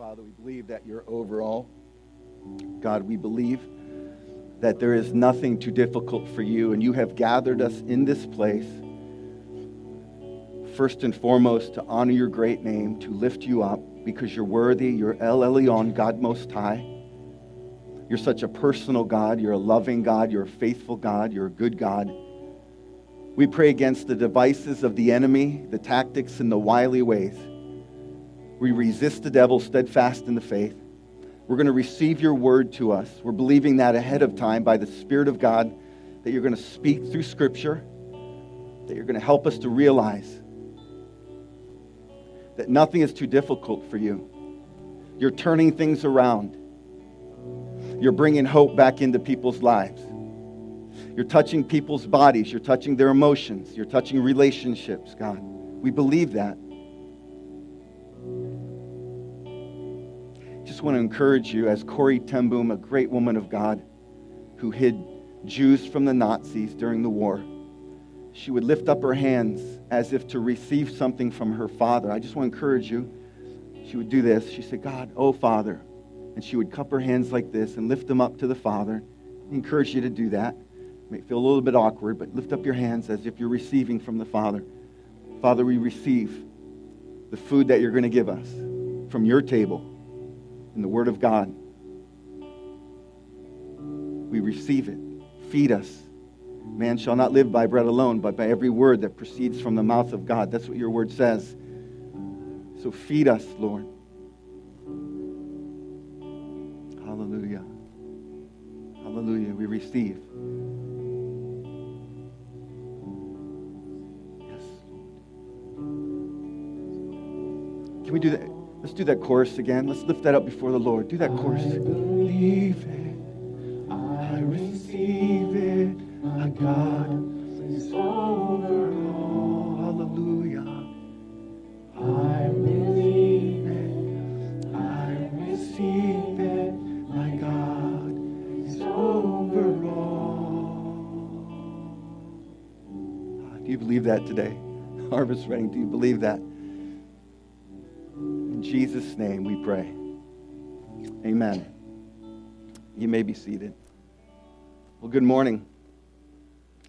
Father, we believe that you're over all. God, we believe that there is nothing too difficult for you, and you have gathered us in this place, first and foremost, to honor your great name, to lift you up, because you're worthy. You're El Elyon, God Most High. You're such a personal God. You're a loving God. You're a faithful God. You're a good God. We pray against the devices of the enemy, the tactics, and the wily ways. We resist the devil steadfast in the faith. We're going to receive your word to us. We're believing that ahead of time by the Spirit of God that you're going to speak through Scripture, that you're going to help us to realize that nothing is too difficult for you. You're turning things around. You're bringing hope back into people's lives. You're touching people's bodies. You're touching their emotions. You're touching relationships, God. We believe that. Just want to encourage you, as Corrie ten Boom, a great woman of God who hid Jews from the Nazis during the war, she would lift up her hands as if to receive something from her father. I just want to encourage you. She would do this. She said, God, oh, Father. And she would cup her hands like this and lift them up to the Father. I encourage you to do that. It may feel a little bit awkward, but lift up your hands as if you're receiving from the Father. Father, we receive the food that you're going to give us from your table in the Word of God. We receive it. Feed us. Man shall not live by bread alone, but by every word that proceeds from the mouth of God. That's what your word says. So feed us, Lord. Hallelujah. Hallelujah. We receive. Yes. Can we do that? Let's do that chorus again. Let's lift that up before the Lord. Do that chorus. I believe it. I receive it. My God is over all. Hallelujah. I believe it. I receive it. My God is over all. Ah, Do you believe that today? Harvest Reading, do you believe that? Jesus' name we pray. Amen. You may be seated. Well, good morning.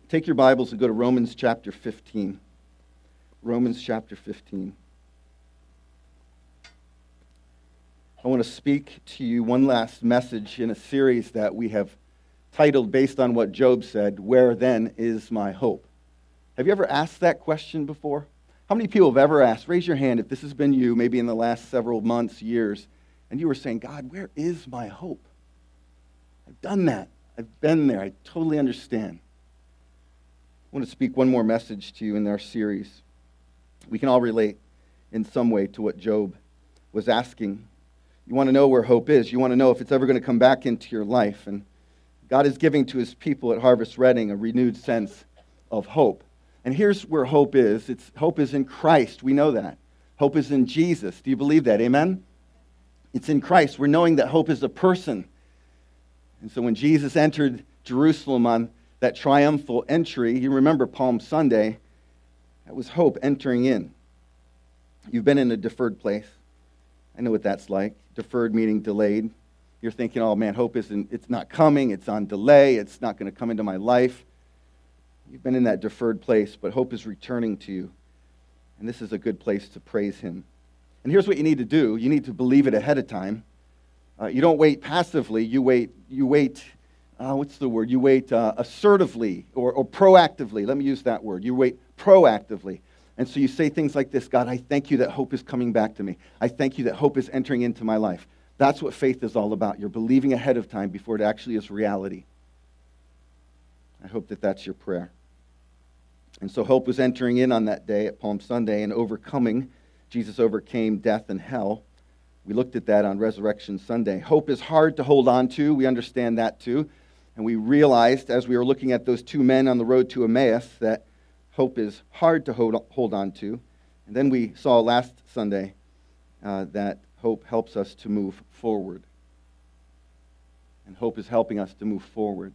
Take your Bibles and go to Romans chapter 15. Romans chapter 15. I want to speak to you one last message in a series that we have titled, based on what Job said, Where then is my hope? Have you ever asked that question before? How many people have ever asked? Raise your hand if this has been you, maybe in the last several months, years, and you were saying, God, where is my hope? I've done that. I've been there. I totally understand. I want to speak one more message to you in our series. We can all relate in some way to what Job was asking. You want to know where hope is. You want to know if it's ever going to come back into your life. And God is giving to his people at Harvest Reading a renewed sense of hope. And here's where hope is it's, hope is in Christ. We know that. Hope is in Jesus. Do you believe that? Amen? It's in Christ. We're knowing that hope is a person. And so when Jesus entered Jerusalem on that triumphal entry, you remember Palm Sunday, that was hope entering in. You've been in a deferred place. I know what that's like. Deferred meaning delayed. You're thinking, oh man, hope isn't, it's not coming, it's on delay, it's not going to come into my life. You've been in that deferred place, but hope is returning to you. And this is a good place to praise Him. And here's what you need to do you need to believe it ahead of time. Uh, you don't wait passively, you wait, you wait uh, what's the word? You wait uh, assertively or, or proactively. Let me use that word. You wait proactively. And so you say things like this God, I thank you that hope is coming back to me. I thank you that hope is entering into my life. That's what faith is all about. You're believing ahead of time before it actually is reality. I hope that that's your prayer. And so hope was entering in on that day at Palm Sunday and overcoming. Jesus overcame death and hell. We looked at that on Resurrection Sunday. Hope is hard to hold on to. We understand that too. And we realized as we were looking at those two men on the road to Emmaus that hope is hard to hold, on to. And then we saw last Sunday uh, that hope helps us to move forward. And hope is helping us to move forward.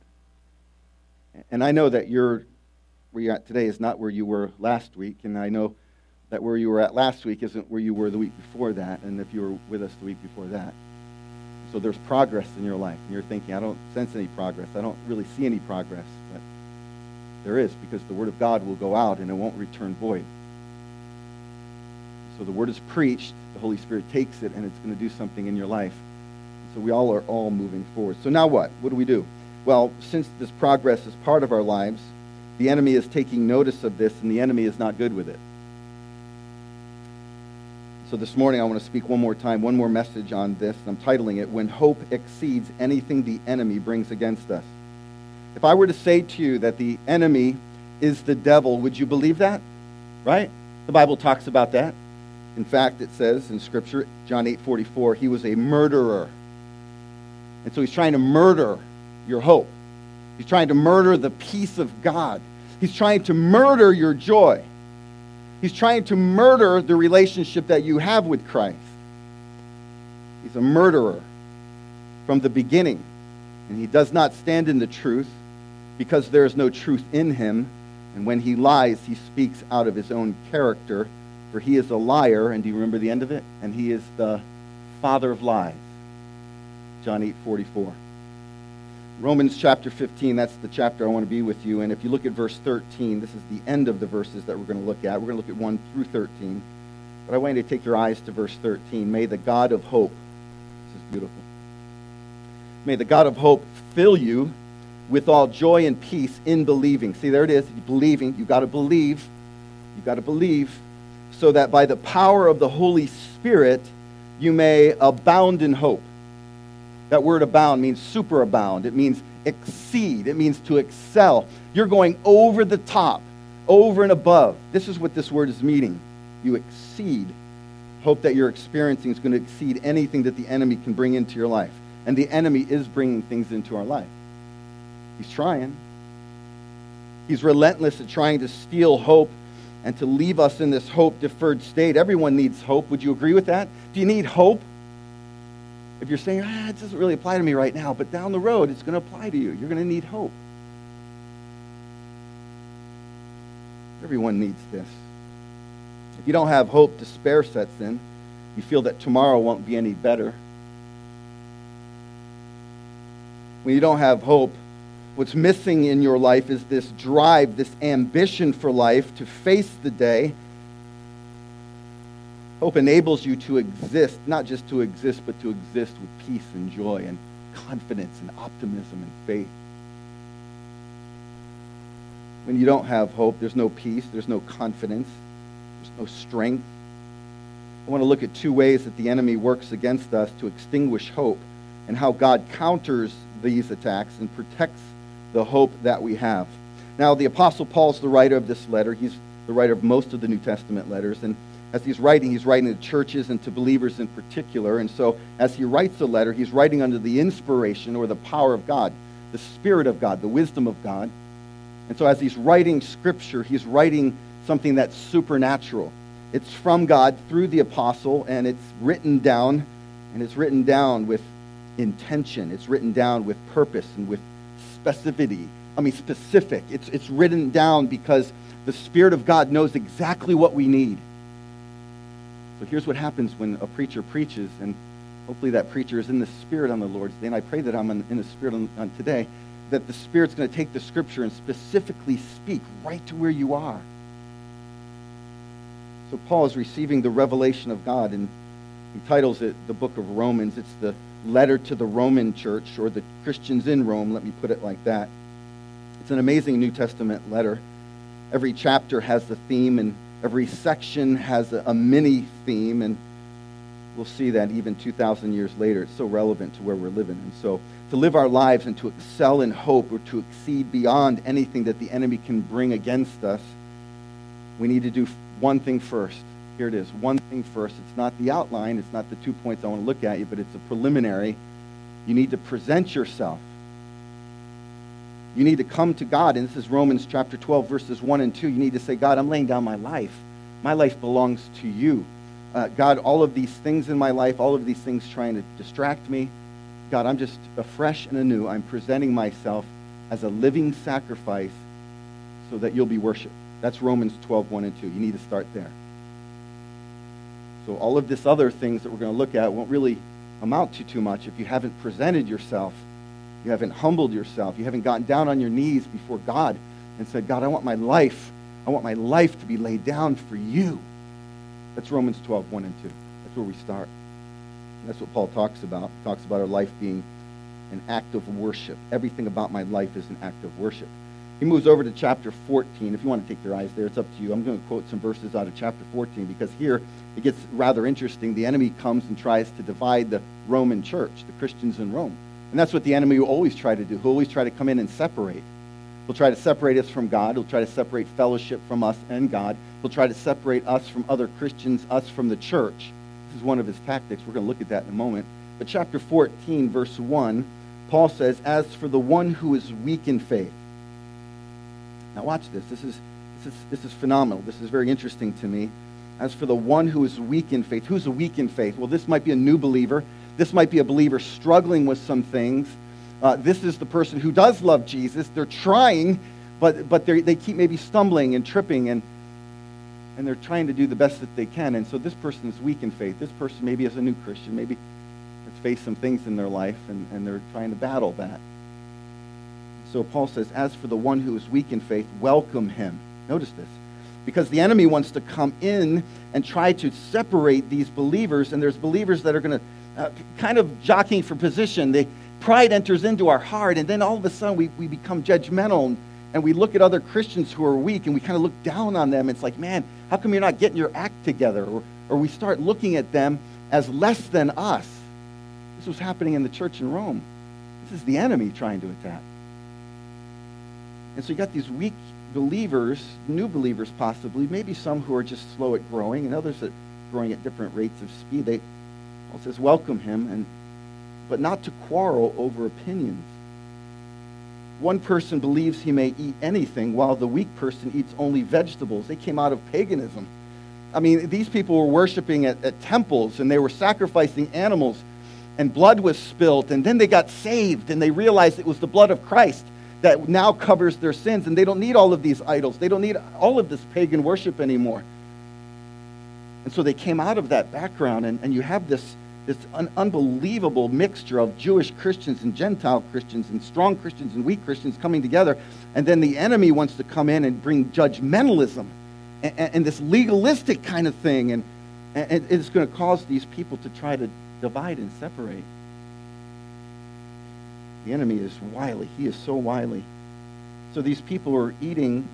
And I know that you're, where you're at today is not where you were last week. And I know that where you were at last week isn't where you were the week before that, and if you were with us the week before that. So there's progress in your life, and you're thinking, I don't sense any progress. I don't really see any progress. But there is, because the Word of God will go out and it won't return void. So the Word is preached, the Holy Spirit takes it, and it's going to do something in your life. So we all are all moving forward. So now what? What do we do? Well, since this progress is part of our lives, the enemy is taking notice of this, and the enemy is not good with it. So this morning I want to speak one more time, one more message on this. And I'm titling it, When Hope Exceeds Anything the Enemy Brings Against Us. If I were to say to you that the enemy is the devil, would you believe that? Right? The Bible talks about that. In fact, it says in Scripture, John 8 44, he was a murderer. And so he's trying to murder your hope. He's trying to murder the peace of God. He's trying to murder your joy. He's trying to murder the relationship that you have with Christ. He's a murderer from the beginning. And he does not stand in the truth because there is no truth in him. And when he lies, he speaks out of his own character, for he is a liar. And do you remember the end of it? And he is the father of lies. John 8 44. Romans chapter 15, that's the chapter I want to be with you. And if you look at verse 13, this is the end of the verses that we're going to look at. We're going to look at 1 through 13. But I want you to take your eyes to verse 13. May the God of hope, this is beautiful. May the God of hope fill you with all joy and peace in believing. See, there it is, believing. You've got to believe. You've got to believe so that by the power of the Holy Spirit you may abound in hope. That word abound means superabound. It means exceed. It means to excel. You're going over the top, over and above. This is what this word is meaning. You exceed. Hope that you're experiencing is going to exceed anything that the enemy can bring into your life. And the enemy is bringing things into our life. He's trying. He's relentless at trying to steal hope and to leave us in this hope deferred state. Everyone needs hope. Would you agree with that? Do you need hope? If you're saying, ah, it doesn't really apply to me right now, but down the road it's going to apply to you. You're going to need hope. Everyone needs this. If you don't have hope, despair sets in. You feel that tomorrow won't be any better. When you don't have hope, what's missing in your life is this drive, this ambition for life to face the day Hope enables you to exist, not just to exist, but to exist with peace and joy and confidence and optimism and faith. When you don't have hope, there's no peace, there's no confidence, there's no strength. I want to look at two ways that the enemy works against us to extinguish hope and how God counters these attacks and protects the hope that we have. Now, the Apostle Paul's the writer of this letter. He's the writer of most of the New Testament letters. And as he's writing, he's writing to churches and to believers in particular. And so, as he writes a letter, he's writing under the inspiration or the power of God, the Spirit of God, the wisdom of God. And so, as he's writing Scripture, he's writing something that's supernatural. It's from God through the apostle, and it's written down, and it's written down with intention. It's written down with purpose and with specificity. I mean, specific. It's, it's written down because the Spirit of God knows exactly what we need. So here's what happens when a preacher preaches, and hopefully that preacher is in the Spirit on the Lord's day, and I pray that I'm in, the Spirit on, on today, that the Spirit's going to take the Scripture and specifically speak right to where you are. So Paul is receiving the revelation of God, and he titles it the book of Romans. It's the letter to the Roman church, or the Christians in Rome, let me put it like that. It's an amazing New Testament letter. Every chapter has the theme and Every section has a, a mini theme, and we'll see that even 2,000 years later. It's so relevant to where we're living. And so to live our lives and to excel in hope or to exceed beyond anything that the enemy can bring against us, we need to do one thing first. Here it is, one thing first. It's not the outline, it's not the two points I want to look at you, but it's a preliminary. You need to present yourself. You need to come to God, and this is Romans chapter 12, verses 1 and 2. You need to say, God, I'm laying down my life. My life belongs to you. Uh, God, all of these things in my life, all of these things trying to distract me, God, I'm just afresh and anew. I'm presenting myself as a living sacrifice so that you'll be worshiped. That's Romans 12, 1 and 2. You need to start there. So all of this other things that we're going to look at won't really amount to too much if you haven't presented yourself, you haven't humbled yourself, you haven't gotten down on your knees before God and said, God, I want my life, I want my life to be laid down for you. That's Romans 12, 1 and 2. That's where we start. That's what Paul talks about. He talks about our life being an act of worship. Everything about my life is an act of worship. He moves over to chapter 14. If you want to take your eyes there, it's up to you. I'm going to quote some verses out of chapter 14 because here it gets rather interesting. The enemy comes and tries to divide the Roman church, the Christians in Rome. And that's what the enemy will always try to do. He'll always try to come in and separate. He'll try to separate us from God. He'll try to separate fellowship from us and God. He'll try to separate us from other Christians, us from the church. This is one of his tactics. We're going to look at that in a moment. But chapter 14, verse 1, Paul says, As for the one who is weak in faith, now, watch this. This is, this, is, this is phenomenal. This is very interesting to me. As for the one who is weak in faith, who's weak in faith? Well, this might be a new believer. This might be a believer struggling with some things. Uh, this is the person who does love Jesus. They're trying, but, but they keep maybe stumbling and tripping, and, and they're trying to do the best that they can. And so this person is weak in faith. This person maybe is a new Christian, maybe has faced some things in their life, and, and they're trying to battle that. So Paul says, As for the one who is weak in faith, welcome him. Notice this. Because the enemy wants to come in and try to separate these believers, and there's believers that are going to uh, kind of jockeying for position. The pride enters into our heart, and then all of a sudden we, we become judgmental and, and we look at other Christians who are weak and we kind of look down on them. It's like, man, how come you're not getting your act together? Or, or we start looking at them as less than us. This was happening in the church in Rome. This is the enemy trying to attack. And so you got these weak believers, new believers possibly, maybe some who are just slow at growing, and others that are growing at different rates of speed. They, Paul says, welcome him, and, but not to quarrel over opinions. One person believes he may eat anything, while the weak person eats only vegetables. They came out of paganism. I mean, these people were worshiping at, at temples, and they were sacrificing animals, and blood was spilt, and then they got saved, and they realized it was the blood of Christ that now covers their sins, and they don't need all of these idols. They don't need all of this pagan worship anymore. And so they came out of that background, and, and you have this, this un- unbelievable mixture of Jewish Christians and Gentile Christians and strong Christians and weak Christians coming together. And then the enemy wants to come in and bring judgmentalism and, and, and this legalistic kind of thing. And, and it's going to cause these people to try to divide and separate. The enemy is wily. He is so wily. So these people are eating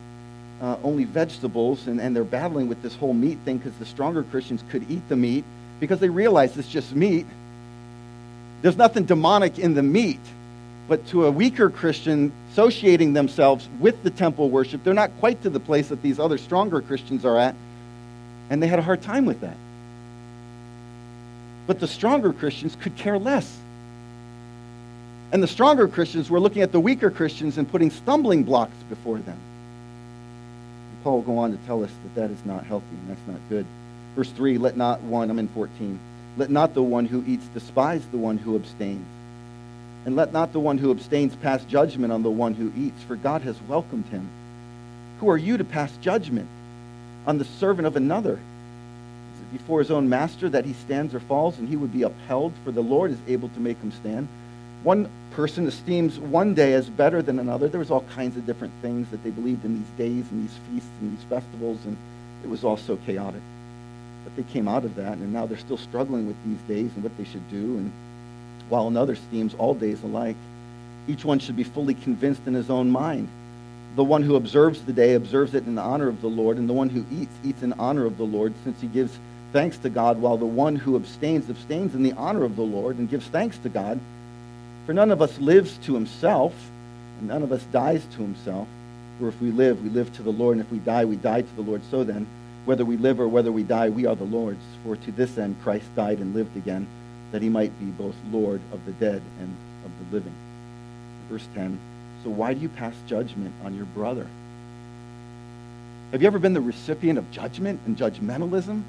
uh, only vegetables, and, and they're battling with this whole meat thing because the stronger Christians could eat the meat because they realize it's just meat. There's nothing demonic in the meat. But to a weaker Christian associating themselves with the temple worship, they're not quite to the place that these other stronger Christians are at. And they had a hard time with that. But the stronger Christians could care less. And the stronger Christians were looking at the weaker Christians and putting stumbling blocks before them. Paul go on to tell us that that is not healthy and that's not good. Verse 3 Let not one, I'm in 14, let not the one who eats despise the one who abstains. And let not the one who abstains pass judgment on the one who eats, for God has welcomed him. Who are you to pass judgment on the servant of another? Is it before his own master that he stands or falls, and he would be upheld? For the Lord is able to make him stand. One person esteems one day as better than another. There was all kinds of different things that they believed in these days and these feasts and these festivals, and it was all so chaotic. But they came out of that, and now they're still struggling with these days and what they should do. And while another esteems all days alike, each one should be fully convinced in his own mind. The one who observes the day observes it in honor of the Lord, and the one who eats eats in honor of the Lord, since he gives thanks to God, while the one who abstains abstains in the honor of the Lord and gives thanks to God. For none of us lives to himself, and none of us dies to himself. For if we live, we live to the Lord, and if we die, we die to the Lord. So then, whether we live or whether we die, we are the Lord's. For to this end Christ died and lived again, that he might be both Lord of the dead and of the living. Verse 10 So why do you pass judgment on your brother? Have you ever been the recipient of judgment and judgmentalism?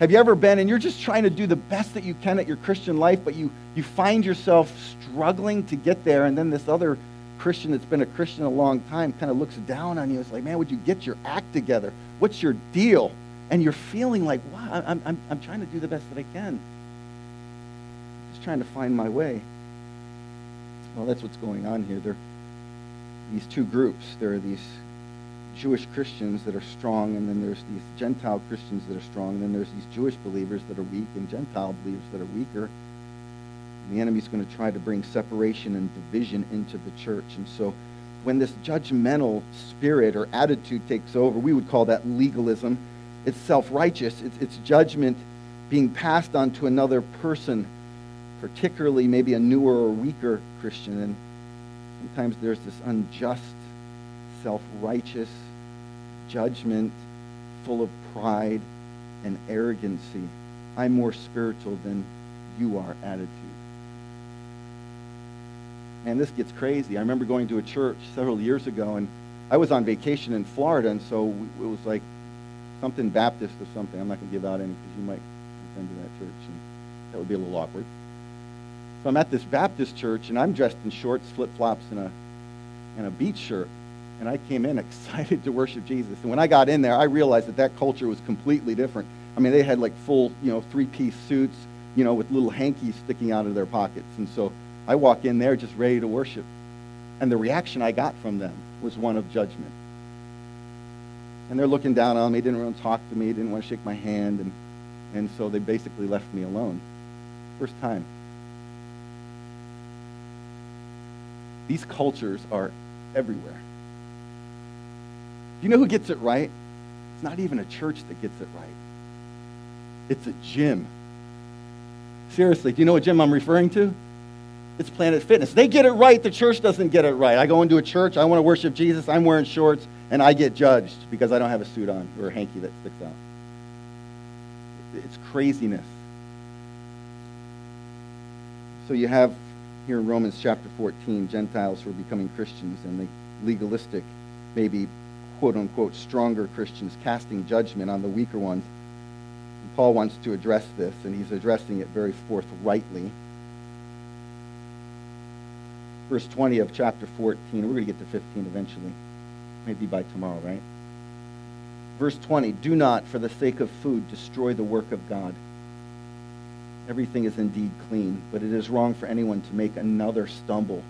Have you ever been and you're just trying to do the best that you can at your Christian life, but you, you find yourself struggling to get there, and then this other Christian that's been a Christian a long time kind of looks down on you. It's like, man, would you get your act together? What's your deal? and you're feeling like, wow, I'm, I'm, I'm trying to do the best that I can. Just trying to find my way. Well, that's what's going on here. There these two groups. There are these Jewish Christians that are strong, and then there's these Gentile Christians that are strong, and then there's these Jewish believers that are weak, and Gentile believers that are weaker. And the enemy's going to try to bring separation and division into the church. And so when this judgmental spirit or attitude takes over, we would call that legalism. It's self-righteous. It's, it's judgment being passed on to another person, particularly maybe a newer or weaker Christian. And sometimes there's this unjust, self-righteous judgment full of pride and arrogancy. I'm more spiritual than you are attitude. And this gets crazy. I remember going to a church several years ago, and I was on vacation in Florida, and so it was like something Baptist or something. I'm not going to give out any because you might attend to that church, and that would be a little awkward. So I'm at this Baptist church, and I'm dressed in shorts, flip-flops, and a, and a beach shirt. And I came in excited to worship Jesus. And when I got in there, I realized that that culture was completely different. I mean, they had like full, you know, three-piece suits, you know, with little hankies sticking out of their pockets. And so I walk in there just ready to worship. And the reaction I got from them was one of judgment. And they're looking down on me, didn't want to talk to me, didn't want to shake my hand, and, and so they basically left me alone. First time. These cultures are everywhere. You know who gets it right? It's not even a church that gets it right. It's a gym. Seriously, do you know what gym I'm referring to? It's Planet Fitness. They get it right. The church doesn't get it right. I go into a church. I want to worship Jesus. I'm wearing shorts, and I get judged because I don't have a suit on or a hanky that sticks out. It's craziness. So you have here in Romans chapter 14 Gentiles who are becoming Christians and the legalistic, maybe quote unquote stronger Christians casting judgment on the weaker ones. And Paul wants to address this, and he's addressing it very forthrightly verse 20 of chapter 14. We're going to get to 15 eventually. Maybe by tomorrow, right? Verse 20 Do not, for the sake of food, destroy the work of God. Everything is indeed clean, but it is wrong for anyone to make another stumble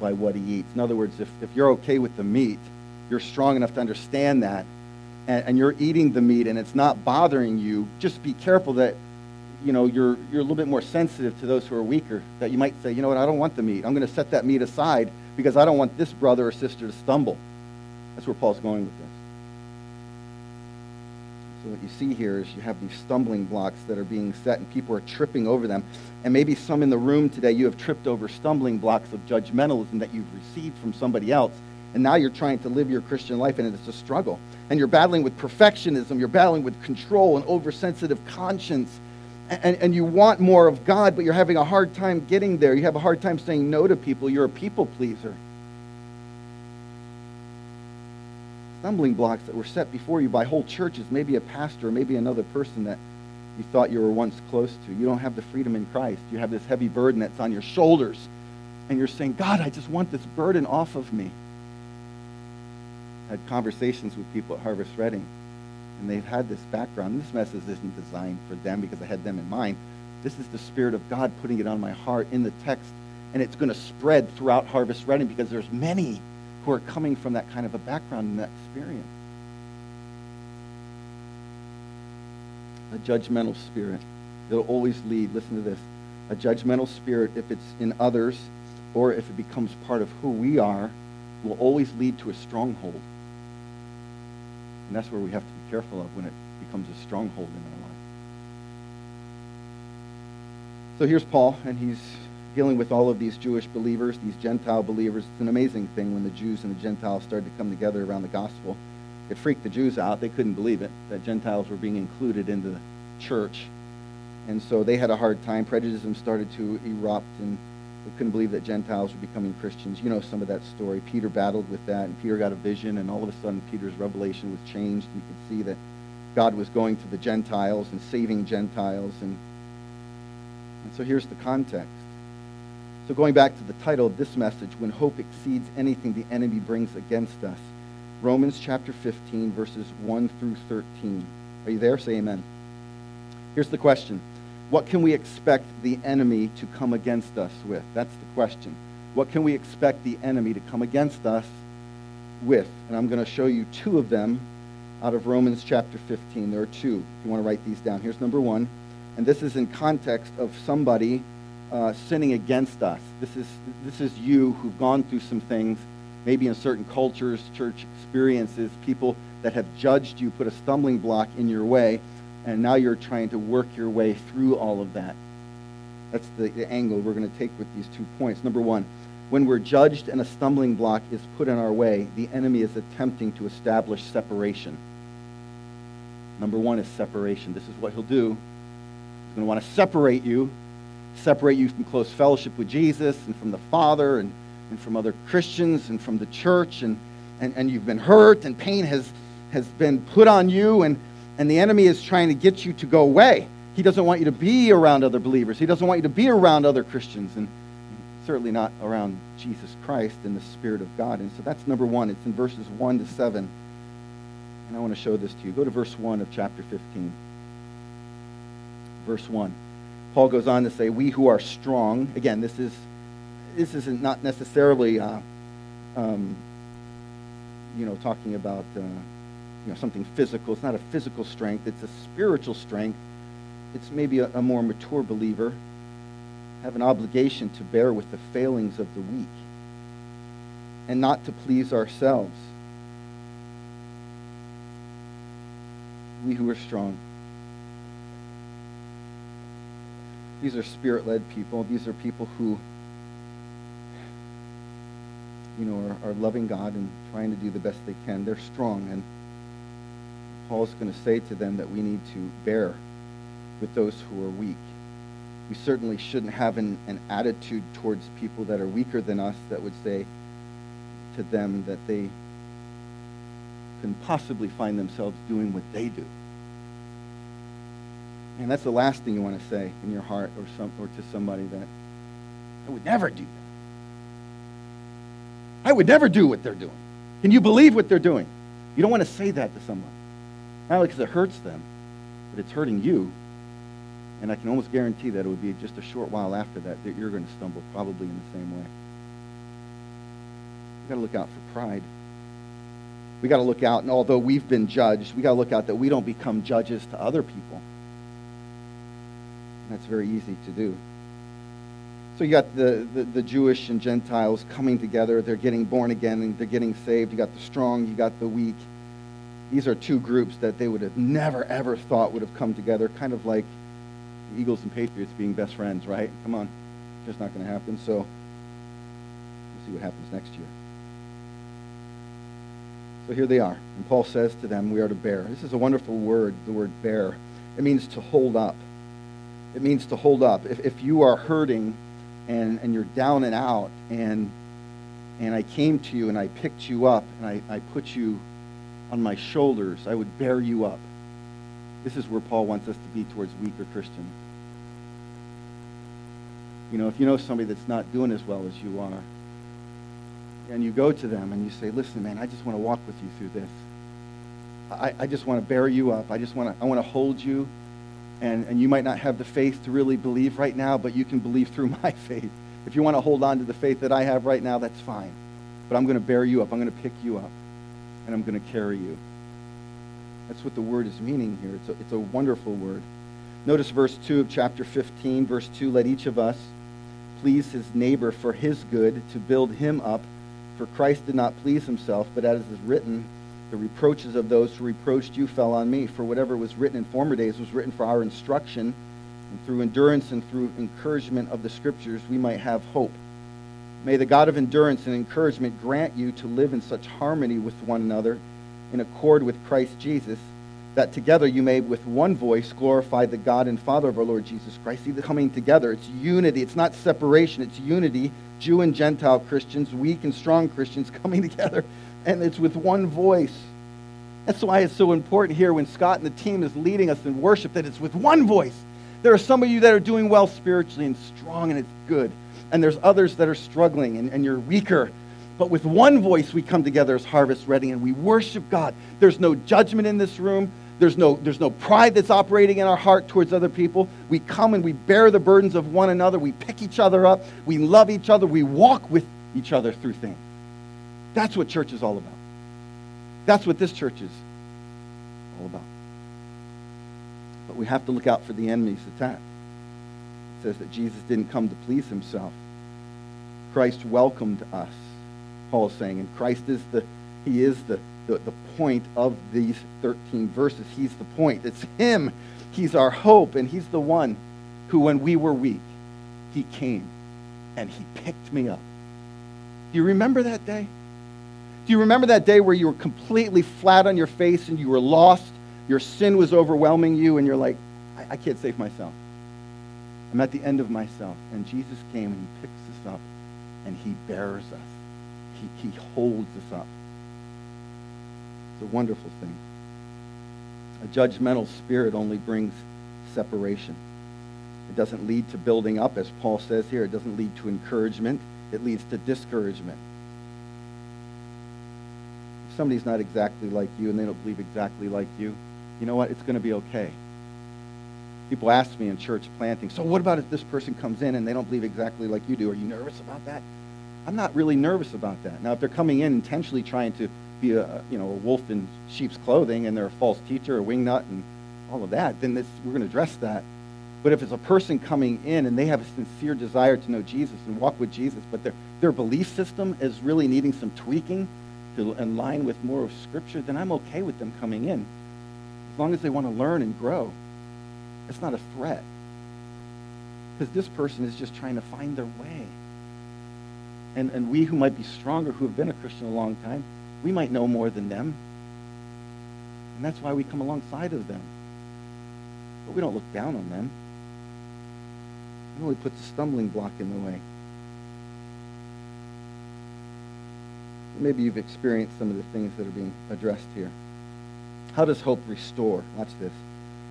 by what he eats. In other words, if, if you're okay with the meat, you're strong enough to understand that, and, and you're eating the meat and it's not bothering you, just be careful that you know, you're, you're a little bit more sensitive to those who are weaker, that you might say, you know what, I don't want the meat. I'm going to set that meat aside because I don't want this brother or sister to stumble. That's where Paul's going with this. So what you see here is you have these stumbling blocks that are being set and people are tripping over them. And maybe some in the room today, you have tripped over stumbling blocks of judgmentalism that you've received from somebody else. And now you're trying to live your Christian life and it's a struggle. And you're battling with perfectionism. You're battling with control and oversensitive conscience and, and you want more of God, but you're having a hard time getting there. You have a hard time saying no to people. You're a people pleaser. Stumbling blocks that were set before you by whole churches, maybe a pastor, maybe another person that you thought you were once close to. You don't have the freedom in Christ. You have this heavy burden that's on your shoulders. And you're saying, God, I just want this burden off of me. Had conversations with people at Harvest Reading and they've had this background. This message isn't designed for them because I had them in mind. This is the Spirit of God putting it on my heart in the text, and it's going to spread throughout Harvest Reading because there's many who are coming from that kind of a background and that experience. A judgmental spirit. It'll always lead, listen to this, a judgmental spirit, if it's in others or if it becomes part of who we are, will always lead to a stronghold. And that's where we have to be careful of when it becomes a stronghold in our life. So here's Paul, and he's dealing with all of these Jewish believers, these Gentile believers. It's an amazing thing when the Jews and the Gentiles started to come together around the gospel. It freaked the Jews out. They couldn't believe it, that Gentiles were being included into the church. And so they had a hard time. Prejudice started to erupt, and we couldn't believe that Gentiles were becoming Christians. You know some of that story. Peter battled with that, and Peter got a vision, and all of a sudden Peter's revelation was changed. You could see that God was going to the Gentiles and saving Gentiles. And, and so here's the context. So going back to the title of this message, When Hope Exceeds Anything the Enemy Brings Against Us, Romans chapter 15, verses 1 through 13. Are you there? Say amen. Here's the question What can we expect the enemy to come against us with? That's the question. What can we expect the enemy to come against us with? And I'm going to show you two of them out of Romans chapter 15. There are two. If you want to write these down. Here's number one. And this is in context of somebody uh, sinning against us. This is, this is you who've gone through some things, maybe in certain cultures, church experiences, people that have judged you, put a stumbling block in your way, and now you're trying to work your way through all of that. That's the, the angle we're going to take with these two points. Number one, when we're judged and a stumbling block is put in our way, the enemy is attempting to establish separation. Number one is separation. This is what he'll do. He's going to want to separate you, separate you from close fellowship with Jesus and from the Father and, and from other Christians and from the church. And, and, and you've been hurt and pain has, has been put on you, and, and the enemy is trying to get you to go away. He doesn't want you to be around other believers. He doesn't want you to be around other Christians, and certainly not around Jesus Christ and the Spirit of God. And so that's number one. It's in verses 1 to 7. And I want to show this to you. Go to verse 1 of chapter 15. Verse 1. Paul goes on to say, We who are strong, again, this is this is not necessarily uh, um, you know, talking about uh, you know, something physical. It's not a physical strength, it's a spiritual strength. It's maybe a, a more mature believer have an obligation to bear with the failings of the weak and not to please ourselves. We who are strong. These are spirit led people. These are people who you know, are, are loving God and trying to do the best they can. They're strong. And Paul's going to say to them that we need to bear with those who are weak. We certainly shouldn't have an, an attitude towards people that are weaker than us that would say to them that they can possibly find themselves doing what they do. And that's the last thing you want to say in your heart or, some, or to somebody that I would never do that. I would never do what they're doing. Can you believe what they're doing? You don't want to say that to someone. Not only because it hurts them, but it's hurting you. And I can almost guarantee that it would be just a short while after that that you're going to stumble probably in the same way. We've got to look out for pride. We've got to look out, and although we've been judged, we've got to look out that we don't become judges to other people. And that's very easy to do. So you got the, the, the, Jewish and Gentiles coming together. They're getting born again and they're getting saved. You got the strong, you got the weak. These are two groups that they would have never, ever thought would have come together, kind of like Eagles and Patriots being best friends, right? Come on. Just not going to happen. So we'll see what happens next year. So here they are. And Paul says to them, We are to bear. This is a wonderful word, the word bear. It means to hold up. It means to hold up. If, if you are hurting, and, and you're down and out and and I came to you and I picked you up and I, I put you on my shoulders, I would bear you up. This is where Paul wants us to be towards weaker Christians. You know, if you know somebody that's not doing as well as you are, and you go to them and you say, listen, man, I just want to walk with you through this. I, I just want to bear you up. I just want to, I want to hold you and, and you might not have the faith to really believe right now, but you can believe through my faith. If you want to hold on to the faith that I have right now, that's fine. But I'm going to bear you up. I'm going to pick you up. And I'm going to carry you. That's what the word is meaning here. It's a, it's a wonderful word. Notice verse 2 of chapter 15. Verse 2 Let each of us please his neighbor for his good, to build him up. For Christ did not please himself, but as is written, the reproaches of those who reproached you fell on me, for whatever was written in former days was written for our instruction, and through endurance and through encouragement of the Scriptures we might have hope. May the God of endurance and encouragement grant you to live in such harmony with one another, in accord with Christ Jesus, that together you may with one voice glorify the God and Father of our Lord Jesus Christ. See the coming together. It's unity. It's not separation. It's unity. Jew and Gentile Christians, weak and strong Christians coming together and it's with one voice. That's why it's so important here when Scott and the team is leading us in worship that it's with one voice. There are some of you that are doing well spiritually and strong, and it's good. And there's others that are struggling and, and you're weaker. But with one voice, we come together as Harvest Reading and we worship God. There's no judgment in this room. There's no, there's no pride that's operating in our heart towards other people. We come and we bear the burdens of one another. We pick each other up. We love each other. We walk with each other through things. That's what church is all about. That's what this church is all about. But we have to look out for the enemy's attack. Says that Jesus didn't come to please himself. Christ welcomed us, Paul is saying, and Christ is the he is the, the, the point of these 13 verses. He's the point. It's him. He's our hope, and he's the one who, when we were weak, he came and he picked me up. Do you remember that day? Do you remember that day where you were completely flat on your face and you were lost? Your sin was overwhelming you, and you're like, I, I can't save myself. I'm at the end of myself. And Jesus came and he picks us up and he bears us. He, he holds us up. It's a wonderful thing. A judgmental spirit only brings separation. It doesn't lead to building up, as Paul says here. It doesn't lead to encouragement. It leads to discouragement. If somebody's not exactly like you and they don't believe exactly like you, you know what? It's going to be okay. People ask me in church planting, so what about if this person comes in and they don't believe exactly like you do? Are you nervous about that? I'm not really nervous about that. Now, if they're coming in intentionally trying to be a, you know, a wolf in sheep's clothing and they're a false teacher, a wingnut, and all of that, then this, we're going to address that. But if it's a person coming in and they have a sincere desire to know Jesus and walk with Jesus, but their, their belief system is really needing some tweaking to align with more of Scripture, then I'm okay with them coming in. As long as they want to learn and grow. It's not a threat. Because this person is just trying to find their way. And, and we who might be stronger, who have been a Christian a long time, we might know more than them. And that's why we come alongside of them. But we don't look down on them. It only puts a stumbling block in the way. Maybe you've experienced some of the things that are being addressed here. How does hope restore? Watch this.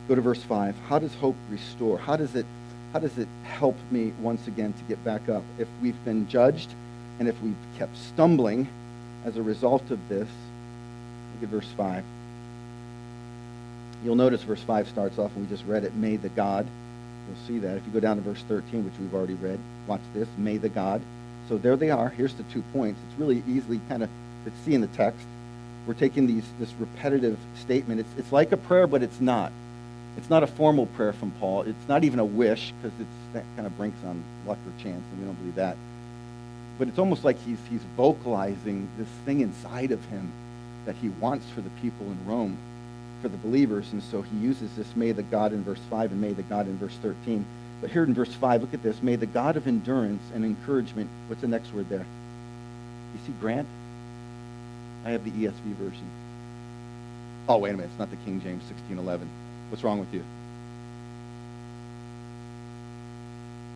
Go to verse 5. How does hope restore? How does it how does it help me once again to get back up? If we've been judged and if we've kept stumbling as a result of this, look at verse 5. You'll notice verse 5 starts off, and we just read it, May the God. You'll see that. If you go down to verse 13, which we've already read, watch this, May the God. So there they are. Here's the two points. It's really easily kind of to see in the text. We're taking these this repetitive statement. It's, it's like a prayer, but it's not. It's not a formal prayer from Paul. It's not even a wish, because it's that kind of brings on luck or chance, and we don't believe that. But it's almost like he's, he's vocalizing this thing inside of him that he wants for the people in Rome, for the believers. And so he uses this, may the God in verse 5 and may the God in verse 13. But here in verse 5, look at this. May the God of endurance and encouragement, what's the next word there? You see grant? I have the ESV version. Oh, wait a minute. It's not the King James 1611. What's wrong with you?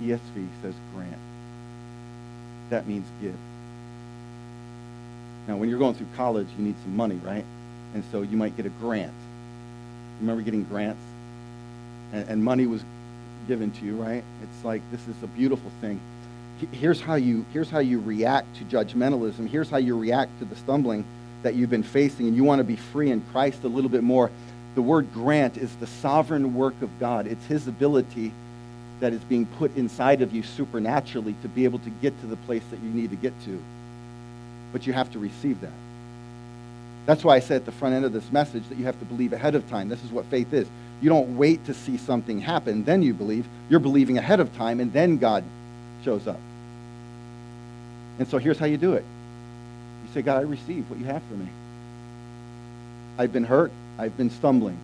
ESV says grant. That means give. Now, when you're going through college, you need some money, right? And so you might get a grant. Remember getting grants? And, and money was given to you, right? It's like this is a beautiful thing. Here's how you here's how you react to judgmentalism. Here's how you react to the stumbling that you've been facing, and you want to be free in Christ a little bit more. The word grant is the sovereign work of God. It's His ability that is being put inside of you supernaturally to be able to get to the place that you need to get to. But you have to receive that. That's why I said at the front end of this message that you have to believe ahead of time. This is what faith is. You don't wait to see something happen, then you believe. You're believing ahead of time, and then God shows up. And so here's how you do it you say, God, I receive what you have for me. I've been hurt. I've been stumbling.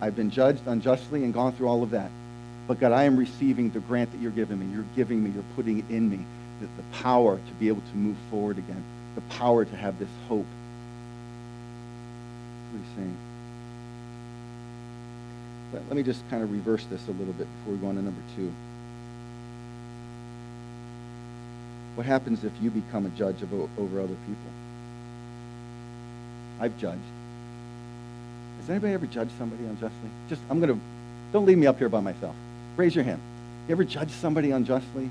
I've been judged unjustly and gone through all of that. But God, I am receiving the grant that you're giving me. You're giving me, you're putting it in me. The, the power to be able to move forward again. The power to have this hope. What he's saying. But let me just kind of reverse this a little bit before we go on to number two. What happens if you become a judge of, over other people? I've judged. Has anybody ever judged somebody unjustly? Just, I'm going to, don't leave me up here by myself. Raise your hand. You ever judge somebody unjustly?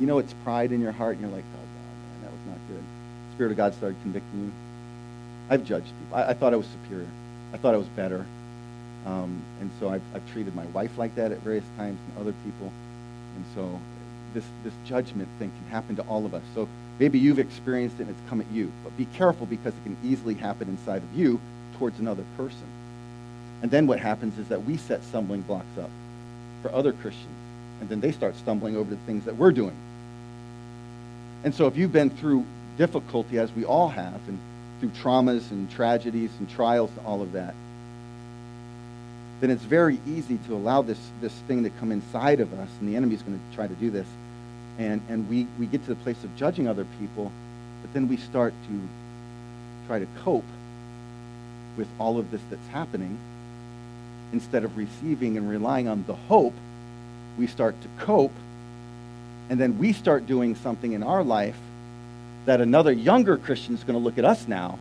You know it's pride in your heart, and you're like, oh, God, man, that was not good. Spirit of God started convicting you. I've judged people. I, I thought I was superior. I thought I was better. Um, and so I've, I've treated my wife like that at various times and other people. And so this, this judgment thing can happen to all of us. So maybe you've experienced it and it's come at you. But be careful because it can easily happen inside of you towards another person. And then what happens is that we set stumbling blocks up for other Christians. And then they start stumbling over the things that we're doing. And so if you've been through difficulty, as we all have, and through traumas and tragedies and trials and all of that, then it's very easy to allow this, this thing to come inside of us, and the enemy's going to try to do this. And, and we, we get to the place of judging other people, but then we start to try to cope with all of this that's happening. Instead of receiving and relying on the hope, we start to cope, and then we start doing something in our life that another younger Christian is going to look at us now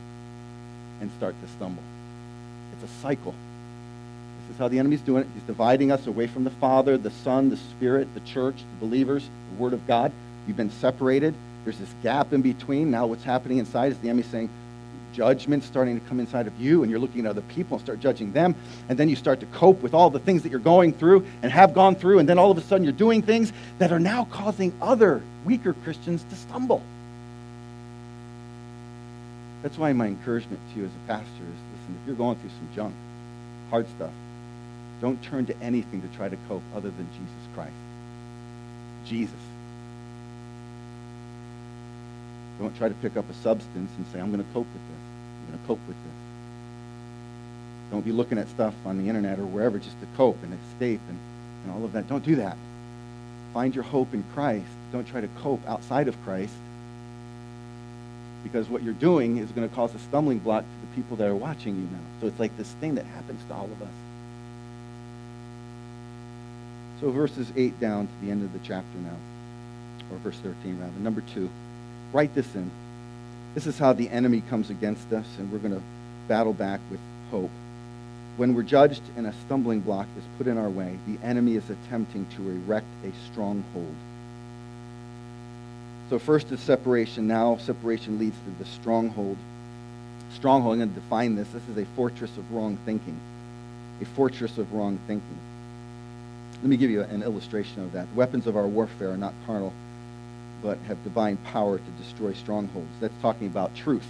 and start to stumble. It's a cycle. This is how the enemy's doing it. He's dividing us away from the Father, the Son, the Spirit, the church, the believers, the Word of God. You've been separated. There's this gap in between. Now what's happening inside is the enemy saying, judgment starting to come inside of you, and you're looking at other people and start judging them. And then you start to cope with all the things that you're going through and have gone through. And then all of a sudden you're doing things that are now causing other weaker Christians to stumble. That's why my encouragement to you as a pastor is listen, if you're going through some junk, hard stuff, don't turn to anything to try to cope other than Jesus Christ. Jesus. Don't try to pick up a substance and say, I'm going to cope with this. I'm going to cope with this. Don't be looking at stuff on the internet or wherever just to cope and escape and, and all of that. Don't do that. Find your hope in Christ. Don't try to cope outside of Christ because what you're doing is going to cause a stumbling block to the people that are watching you now. So it's like this thing that happens to all of us. So verses 8 down to the end of the chapter now, or verse 13 rather. Number 2, write this in. This is how the enemy comes against us, and we're going to battle back with hope. When we're judged and a stumbling block is put in our way, the enemy is attempting to erect a stronghold so first is separation. Now separation leads to the stronghold. Stronghold, I'm going to define this. This is a fortress of wrong thinking. A fortress of wrong thinking. Let me give you an illustration of that. The weapons of our warfare are not carnal, but have divine power to destroy strongholds. That's talking about truth.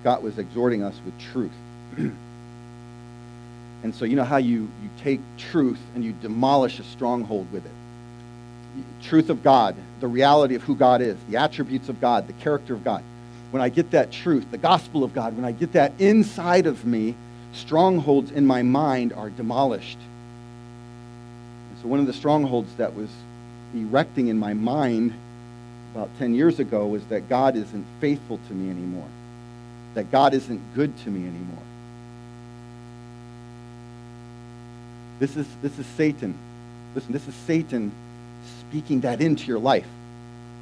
Scott was exhorting us with truth. and so you know how you, you take truth and you demolish a stronghold with it truth of God, the reality of who God is, the attributes of God, the character of God, when I get that truth, the gospel of God, when I get that inside of me, strongholds in my mind are demolished. And so, one of the strongholds that was erecting in my mind about 10 years ago was that God isn't faithful to me anymore, that God isn't good to me anymore. This is, this is Satan. Listen, this is Satan speaking that into your life.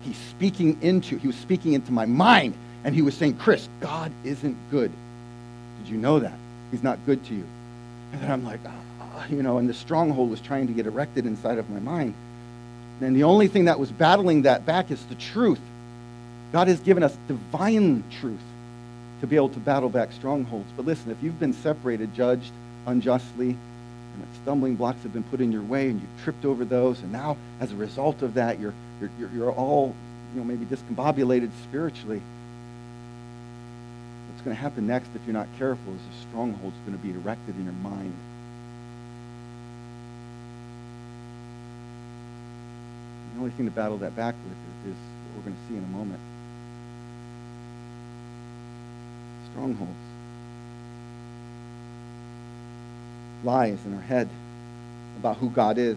He's speaking into, he was speaking into my mind, and he was saying, Chris, God isn't good. Did you know that? He's not good to you. And then I'm like, oh, you know, and the stronghold was trying to get erected inside of my mind. And the only thing that was battling that back is the truth. God has given us divine truth to be able to battle back strongholds. But listen, if you've been separated, judged unjustly, and stumbling blocks have been put in your way and you've tripped over those and now as a result of that you're, you're, you're all you know maybe discombobulated spiritually what's going to happen next if you're not careful is a stronghold's going to be erected in your mind the only thing to battle that back with is, is what we're going to see in a moment strongholds lies in our head about who God is.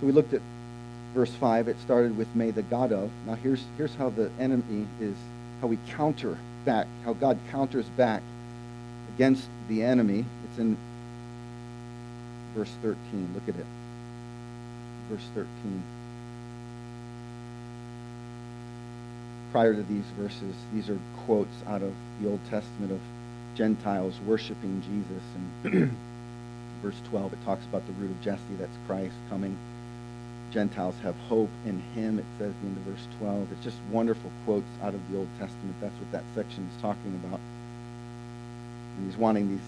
So we looked at verse 5. It started with may the God of. Now here's, here's how the enemy is, how we counter back, how God counters back against the enemy. It's in verse 13. Look at it. Verse 13. Prior to these verses, these are quotes out of the Old Testament of Gentiles worshiping Jesus. And verse 12, it talks about the root of Jesse, that's Christ coming. Gentiles have hope in him, it says in the verse 12. It's just wonderful quotes out of the Old Testament. That's what that section is talking about. And he's wanting these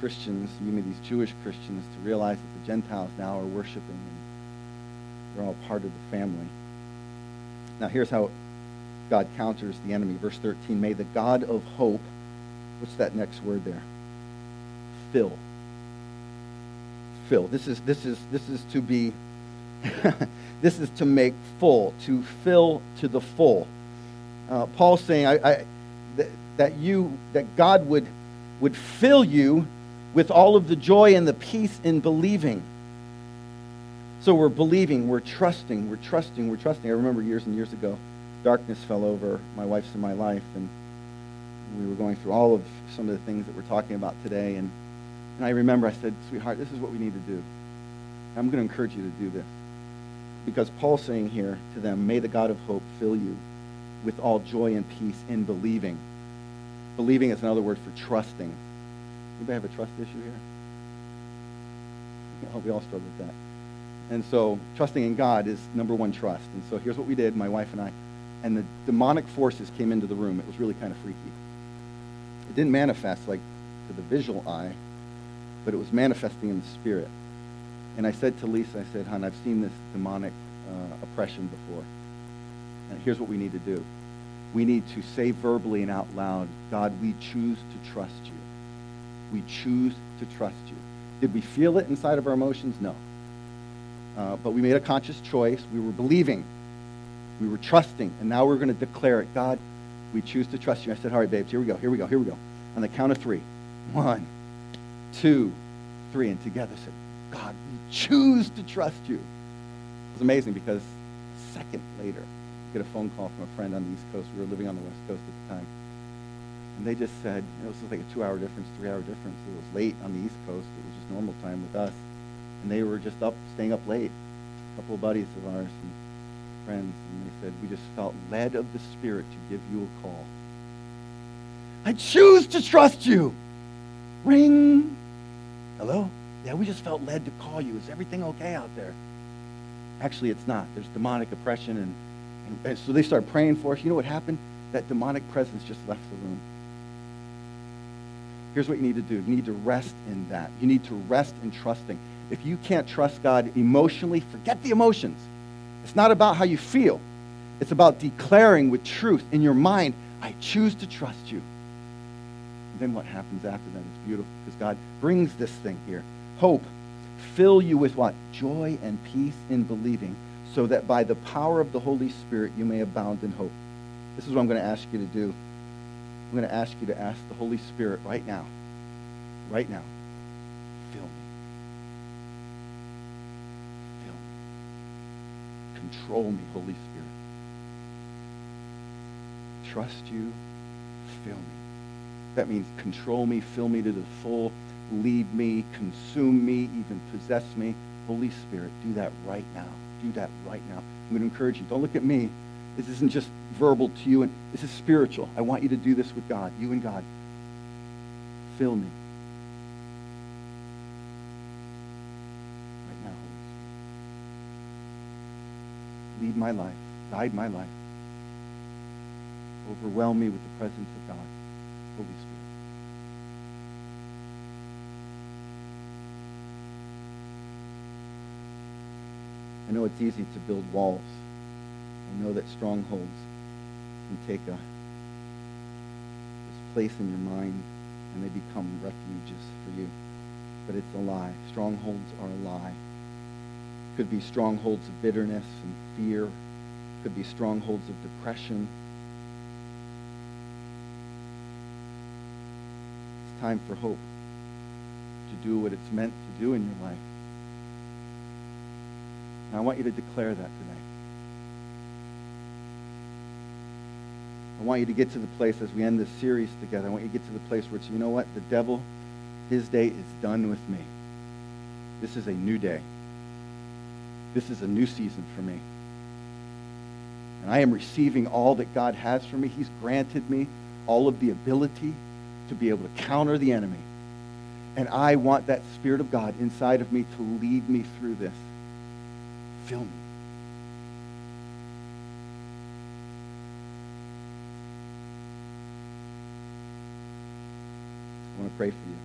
Christians, even these Jewish Christians, to realize that the Gentiles now are worshiping and they're all part of the family. Now, here's how God counters the enemy. Verse 13 May the God of hope, what's that next word there? Fill. Fill. This is, this is, this is to be, this is to make full, to fill to the full. Uh, Paul's saying I, I, that, that you, that God would, would fill you with all of the joy and the peace in believing. So we're believing, we're trusting, we're trusting, we're trusting. I remember years and years ago, darkness fell over my wife's and my life, and we were going through all of some of the things that we're talking about today. And, and I remember I said, sweetheart, this is what we need to do. I'm going to encourage you to do this. Because Paul's saying here to them, may the God of hope fill you with all joy and peace in believing. Believing is another word for trusting. Anybody have a trust issue here? We all struggle with that. And so trusting in God is number one trust. And so here's what we did, my wife and I. And the demonic forces came into the room. It was really kind of freaky. It didn't manifest like to the visual eye, but it was manifesting in the spirit. And I said to Lisa, I said, hon, I've seen this demonic uh, oppression before. And here's what we need to do. We need to say verbally and out loud, God, we choose to trust you. We choose to trust you. Did we feel it inside of our emotions? No. Uh, but we made a conscious choice. We were believing. We were trusting. And now we're going to declare it. God, we choose to trust you. I said, all right, babes, here we go, here we go, here we go. On the count of three. One, two, three. And together said, God, we choose to trust you. It was amazing because a second later, I get a phone call from a friend on the East Coast. We were living on the West Coast at the time. And they just said, it was like a two-hour difference, three-hour difference. It was late on the East Coast. It was just normal time with us. And they were just up, staying up late. A couple of buddies of ours and friends. And they said, we just felt led of the Spirit to give you a call. I choose to trust you. Ring. Hello? Yeah, we just felt led to call you. Is everything okay out there? Actually, it's not. There's demonic oppression. And, and, and so they started praying for us. You know what happened? That demonic presence just left the room. Here's what you need to do. You need to rest in that. You need to rest in trusting. If you can't trust God emotionally, forget the emotions. It's not about how you feel. It's about declaring with truth in your mind, I choose to trust you. And then what happens after that is beautiful because God brings this thing here. Hope. Fill you with what? Joy and peace in believing, so that by the power of the Holy Spirit you may abound in hope. This is what I'm going to ask you to do. I'm going to ask you to ask the Holy Spirit right now, right now, fill me. Fill me. Control me, Holy Spirit. Trust you, fill me. That means control me, fill me to the full, lead me, consume me, even possess me. Holy Spirit, do that right now. Do that right now. I'm going to encourage you. Don't look at me. This isn't just verbal to you, and this is spiritual. I want you to do this with God, you and God. Fill me. Right now, Lead my life, guide my life. Overwhelm me with the presence of God, Holy Spirit. I know it's easy to build walls. Know that strongholds can take a this place in your mind and they become refuges for you. But it's a lie. Strongholds are a lie. Could be strongholds of bitterness and fear. Could be strongholds of depression. It's time for hope to do what it's meant to do in your life. And I want you to declare that today. I want you to get to the place as we end this series together. I want you to get to the place where it's, you know what? The devil, his day is done with me. This is a new day. This is a new season for me. And I am receiving all that God has for me. He's granted me all of the ability to be able to counter the enemy. And I want that Spirit of God inside of me to lead me through this. Fill me. I want to pray for you.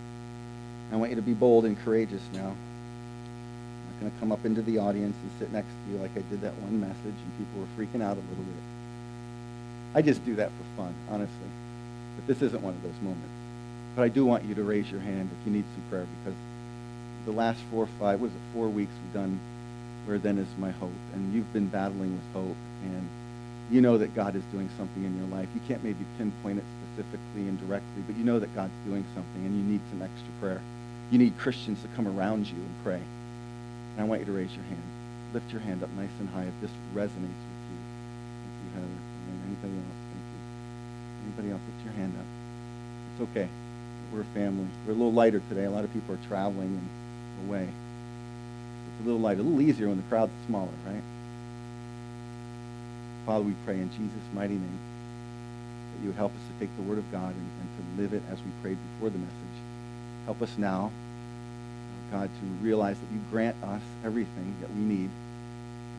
I want you to be bold and courageous now. I'm not going to come up into the audience and sit next to you like I did that one message, and people were freaking out a little bit. I just do that for fun, honestly. But this isn't one of those moments. But I do want you to raise your hand if you need some prayer because the last four or five, was it four weeks we've done Where Then Is My Hope. And you've been battling with hope. And you know that God is doing something in your life. You can't maybe pinpoint it specifically and directly, but you know that God's doing something and you need some extra prayer. You need Christians to come around you and pray. And I want you to raise your hand. Lift your hand up nice and high if this resonates with you. Thank you. And anybody else? Thank you. Anybody else? Lift your hand up. It's okay. We're a family. We're a little lighter today. A lot of people are traveling and away. It's a little lighter, a little easier when the crowd's smaller, right? Father, we pray in Jesus' mighty name that you would help us to take the word of God and, and to live it as we prayed before the message. Help us now, God, to realize that you grant us everything that we need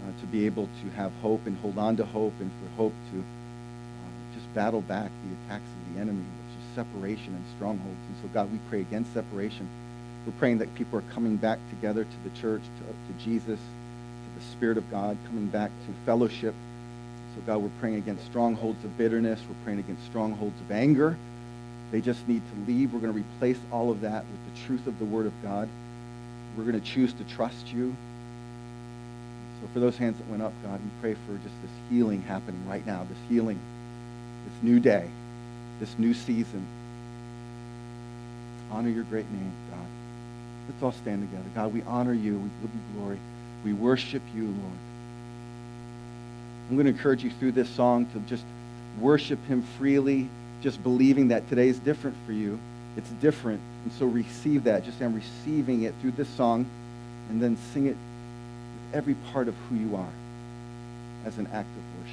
uh, to be able to have hope and hold on to hope and for hope to uh, just battle back the attacks of the enemy, which is separation and strongholds. And so, God, we pray against separation. We're praying that people are coming back together to the church, to, to Jesus, to the Spirit of God, coming back to fellowship. So, God, we're praying against strongholds of bitterness. We're praying against strongholds of anger. They just need to leave. We're going to replace all of that with the truth of the Word of God. We're going to choose to trust you. So, for those hands that went up, God, we pray for just this healing happening right now, this healing, this new day, this new season. Honor your great name, God. Let's all stand together. God, we honor you. We give you glory. We worship you, Lord. I'm going to encourage you through this song to just worship him freely, just believing that today is different for you. It's different. And so receive that. Just I'm receiving it through this song and then sing it with every part of who you are as an act of worship.